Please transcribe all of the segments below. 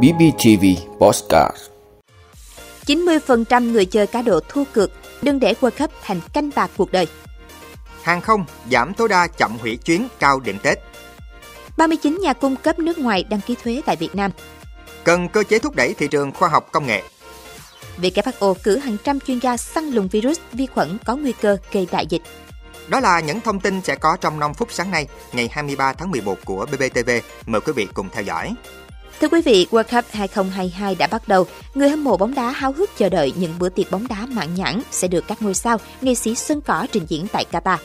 BBTV Postcard 90% người chơi cá độ thua cược, đừng để World Cup thành canh bạc cuộc đời. Hàng không giảm tối đa chậm hủy chuyến cao điểm Tết. 39 nhà cung cấp nước ngoài đăng ký thuế tại Việt Nam. Cần cơ chế thúc đẩy thị trường khoa học công nghệ. WHO cử hàng trăm chuyên gia săn lùng virus, vi khuẩn có nguy cơ gây đại dịch. Đó là những thông tin sẽ có trong 5 phút sáng nay, ngày 23 tháng 11 của BBTV. Mời quý vị cùng theo dõi. Thưa quý vị, World Cup 2022 đã bắt đầu. Người hâm mộ bóng đá háo hức chờ đợi những bữa tiệc bóng đá mãn nhãn sẽ được các ngôi sao, nghệ sĩ sân cỏ trình diễn tại Qatar.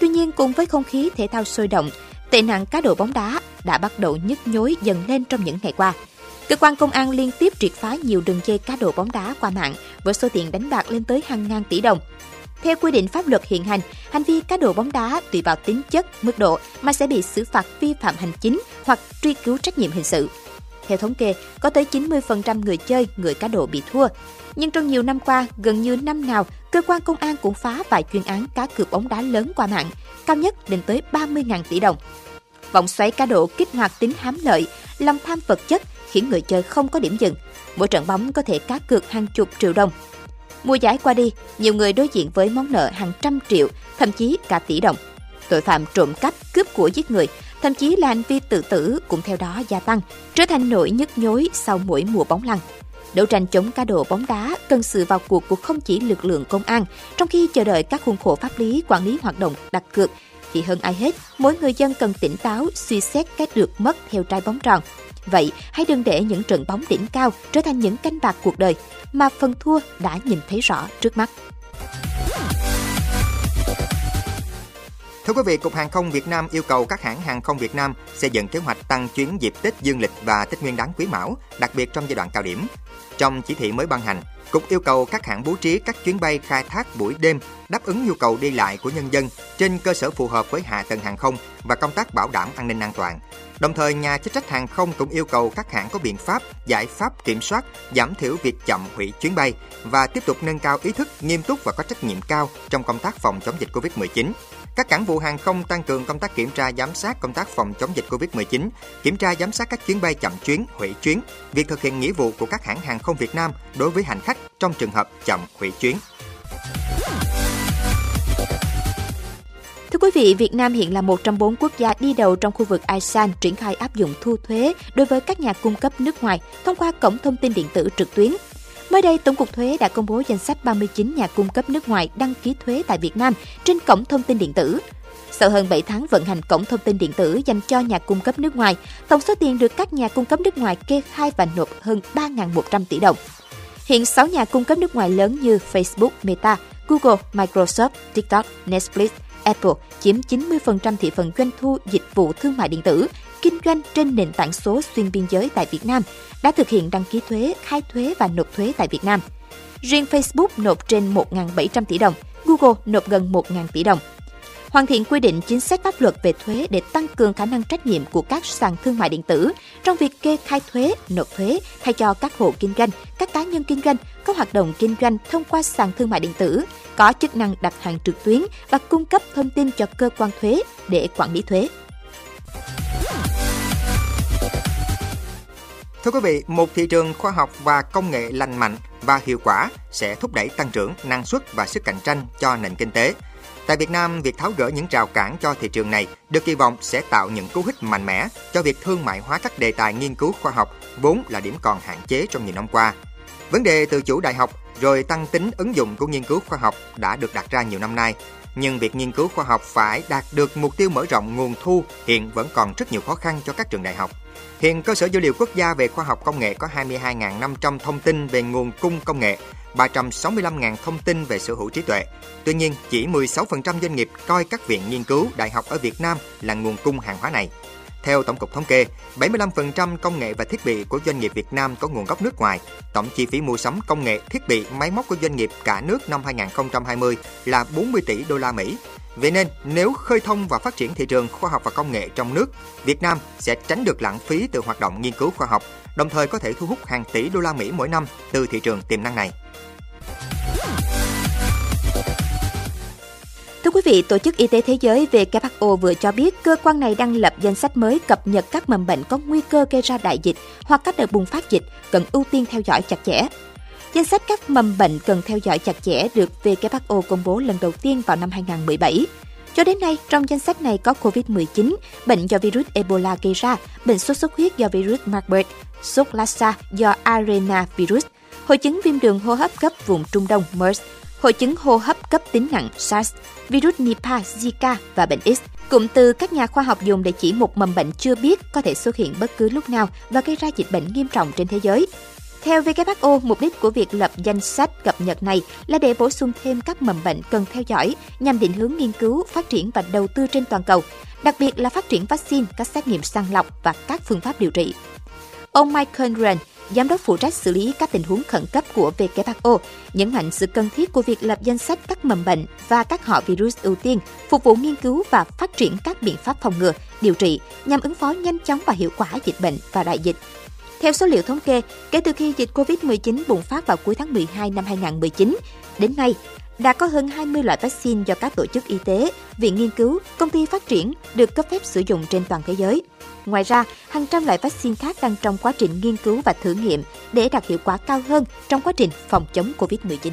Tuy nhiên, cùng với không khí thể thao sôi động, tệ nạn cá độ bóng đá đã bắt đầu nhức nhối dần lên trong những ngày qua. Cơ quan công an liên tiếp triệt phá nhiều đường dây cá độ bóng đá qua mạng với số tiền đánh bạc lên tới hàng ngàn tỷ đồng. Theo quy định pháp luật hiện hành, hành vi cá độ bóng đá tùy vào tính chất, mức độ mà sẽ bị xử phạt vi phạm hành chính hoặc truy cứu trách nhiệm hình sự. Theo thống kê, có tới 90% người chơi, người cá độ bị thua. Nhưng trong nhiều năm qua, gần như năm nào, cơ quan công an cũng phá vài chuyên án cá cược bóng đá lớn qua mạng, cao nhất lên tới 30.000 tỷ đồng. Vòng xoáy cá độ kích hoạt tính hám lợi, lòng tham vật chất khiến người chơi không có điểm dừng. Mỗi trận bóng có thể cá cược hàng chục triệu đồng. Mùa giải qua đi, nhiều người đối diện với món nợ hàng trăm triệu, thậm chí cả tỷ đồng. Tội phạm trộm cắp, cướp của giết người, thậm chí là hành vi tự tử cũng theo đó gia tăng, trở thành nỗi nhức nhối sau mỗi mùa bóng lăn. Đấu tranh chống cá độ bóng đá cần sự vào cuộc của không chỉ lực lượng công an, trong khi chờ đợi các khuôn khổ pháp lý quản lý hoạt động đặt cược, thì hơn ai hết, mỗi người dân cần tỉnh táo suy xét cái được mất theo trái bóng tròn. Vậy, hãy đừng để những trận bóng đỉnh cao trở thành những canh bạc cuộc đời mà phần thua đã nhìn thấy rõ trước mắt. Thưa quý vị, Cục Hàng không Việt Nam yêu cầu các hãng hàng không Việt Nam xây dựng kế hoạch tăng chuyến dịp Tết Dương lịch và Tết Nguyên đán Quý Mão, đặc biệt trong giai đoạn cao điểm. Trong chỉ thị mới ban hành, Cục yêu cầu các hãng bố trí các chuyến bay khai thác buổi đêm đáp ứng nhu cầu đi lại của nhân dân trên cơ sở phù hợp với hạ tầng hàng không và công tác bảo đảm an ninh an toàn. Đồng thời, nhà chức trách hàng không cũng yêu cầu các hãng có biện pháp, giải pháp kiểm soát, giảm thiểu việc chậm hủy chuyến bay và tiếp tục nâng cao ý thức nghiêm túc và có trách nhiệm cao trong công tác phòng chống dịch Covid-19. Các cảng vụ hàng không tăng cường công tác kiểm tra giám sát công tác phòng chống dịch Covid-19, kiểm tra giám sát các chuyến bay chậm chuyến, hủy chuyến, việc thực hiện nghĩa vụ của các hãng hàng không Việt Nam đối với hành khách trong trường hợp chậm hủy chuyến. Thưa quý vị, Việt Nam hiện là một trong bốn quốc gia đi đầu trong khu vực ASEAN triển khai áp dụng thu thuế đối với các nhà cung cấp nước ngoài thông qua cổng thông tin điện tử trực tuyến. Mới đây, Tổng cục Thuế đã công bố danh sách 39 nhà cung cấp nước ngoài đăng ký thuế tại Việt Nam trên cổng thông tin điện tử. Sau hơn 7 tháng vận hành cổng thông tin điện tử dành cho nhà cung cấp nước ngoài, tổng số tiền được các nhà cung cấp nước ngoài kê khai và nộp hơn 3.100 tỷ đồng. Hiện 6 nhà cung cấp nước ngoài lớn như Facebook, Meta, Google, Microsoft, TikTok, Netflix, Apple chiếm 90% thị phần doanh thu dịch vụ thương mại điện tử, kinh doanh trên nền tảng số xuyên biên giới tại Việt Nam, đã thực hiện đăng ký thuế, khai thuế và nộp thuế tại Việt Nam. Riêng Facebook nộp trên 1.700 tỷ đồng, Google nộp gần 1.000 tỷ đồng. Hoàn thiện quy định chính sách pháp luật về thuế để tăng cường khả năng trách nhiệm của các sàn thương mại điện tử trong việc kê khai thuế, nộp thuế thay cho các hộ kinh doanh, các cá nhân kinh doanh có hoạt động kinh doanh thông qua sàn thương mại điện tử, có chức năng đặt hàng trực tuyến và cung cấp thông tin cho cơ quan thuế để quản lý thuế. Thưa quý vị, một thị trường khoa học và công nghệ lành mạnh và hiệu quả sẽ thúc đẩy tăng trưởng, năng suất và sức cạnh tranh cho nền kinh tế. Tại Việt Nam, việc tháo gỡ những rào cản cho thị trường này được kỳ vọng sẽ tạo những cú hích mạnh mẽ cho việc thương mại hóa các đề tài nghiên cứu khoa học vốn là điểm còn hạn chế trong nhiều năm qua. Vấn đề tự chủ đại học rồi tăng tính ứng dụng của nghiên cứu khoa học đã được đặt ra nhiều năm nay. Nhưng việc nghiên cứu khoa học phải đạt được mục tiêu mở rộng nguồn thu hiện vẫn còn rất nhiều khó khăn cho các trường đại học. Hiện cơ sở dữ liệu quốc gia về khoa học công nghệ có 22.500 thông tin về nguồn cung công nghệ, 365.000 thông tin về sở hữu trí tuệ. Tuy nhiên, chỉ 16% doanh nghiệp coi các viện nghiên cứu, đại học ở Việt Nam là nguồn cung hàng hóa này. Theo Tổng cục Thống kê, 75% công nghệ và thiết bị của doanh nghiệp Việt Nam có nguồn gốc nước ngoài. Tổng chi phí mua sắm công nghệ, thiết bị, máy móc của doanh nghiệp cả nước năm 2020 là 40 tỷ đô la Mỹ. Vậy nên, nếu khơi thông và phát triển thị trường khoa học và công nghệ trong nước, Việt Nam sẽ tránh được lãng phí từ hoạt động nghiên cứu khoa học, đồng thời có thể thu hút hàng tỷ đô la Mỹ mỗi năm từ thị trường tiềm năng này. Thưa quý vị, Tổ chức Y tế Thế giới WHO vừa cho biết cơ quan này đang lập danh sách mới cập nhật các mầm bệnh có nguy cơ gây ra đại dịch hoặc các đợt bùng phát dịch cần ưu tiên theo dõi chặt chẽ. Danh sách các mầm bệnh cần theo dõi chặt chẽ được WHO công bố lần đầu tiên vào năm 2017. Cho đến nay, trong danh sách này có COVID-19, bệnh do virus Ebola gây ra, bệnh sốt xuất huyết do virus Marburg, sốt Lassa do arena virus, hội chứng viêm đường hô hấp cấp vùng Trung Đông MERS, hội chứng hô hấp cấp tính nặng SARS, virus Nipah, Zika và bệnh X. Cụm từ các nhà khoa học dùng để chỉ một mầm bệnh chưa biết có thể xuất hiện bất cứ lúc nào và gây ra dịch bệnh nghiêm trọng trên thế giới. Theo WHO, mục đích của việc lập danh sách cập nhật này là để bổ sung thêm các mầm bệnh cần theo dõi nhằm định hướng nghiên cứu, phát triển và đầu tư trên toàn cầu, đặc biệt là phát triển vaccine, các xét nghiệm sàng lọc và các phương pháp điều trị. Ông Michael Rand, giám đốc phụ trách xử lý các tình huống khẩn cấp của WHO, nhấn mạnh sự cần thiết của việc lập danh sách các mầm bệnh và các họ virus ưu tiên, phục vụ nghiên cứu và phát triển các biện pháp phòng ngừa, điều trị nhằm ứng phó nhanh chóng và hiệu quả dịch bệnh và đại dịch. Theo số liệu thống kê, kể từ khi dịch COVID-19 bùng phát vào cuối tháng 12 năm 2019, đến nay, đã có hơn 20 loại vaccine do các tổ chức y tế, viện nghiên cứu, công ty phát triển được cấp phép sử dụng trên toàn thế giới. Ngoài ra, hàng trăm loại vaccine khác đang trong quá trình nghiên cứu và thử nghiệm để đạt hiệu quả cao hơn trong quá trình phòng chống COVID-19.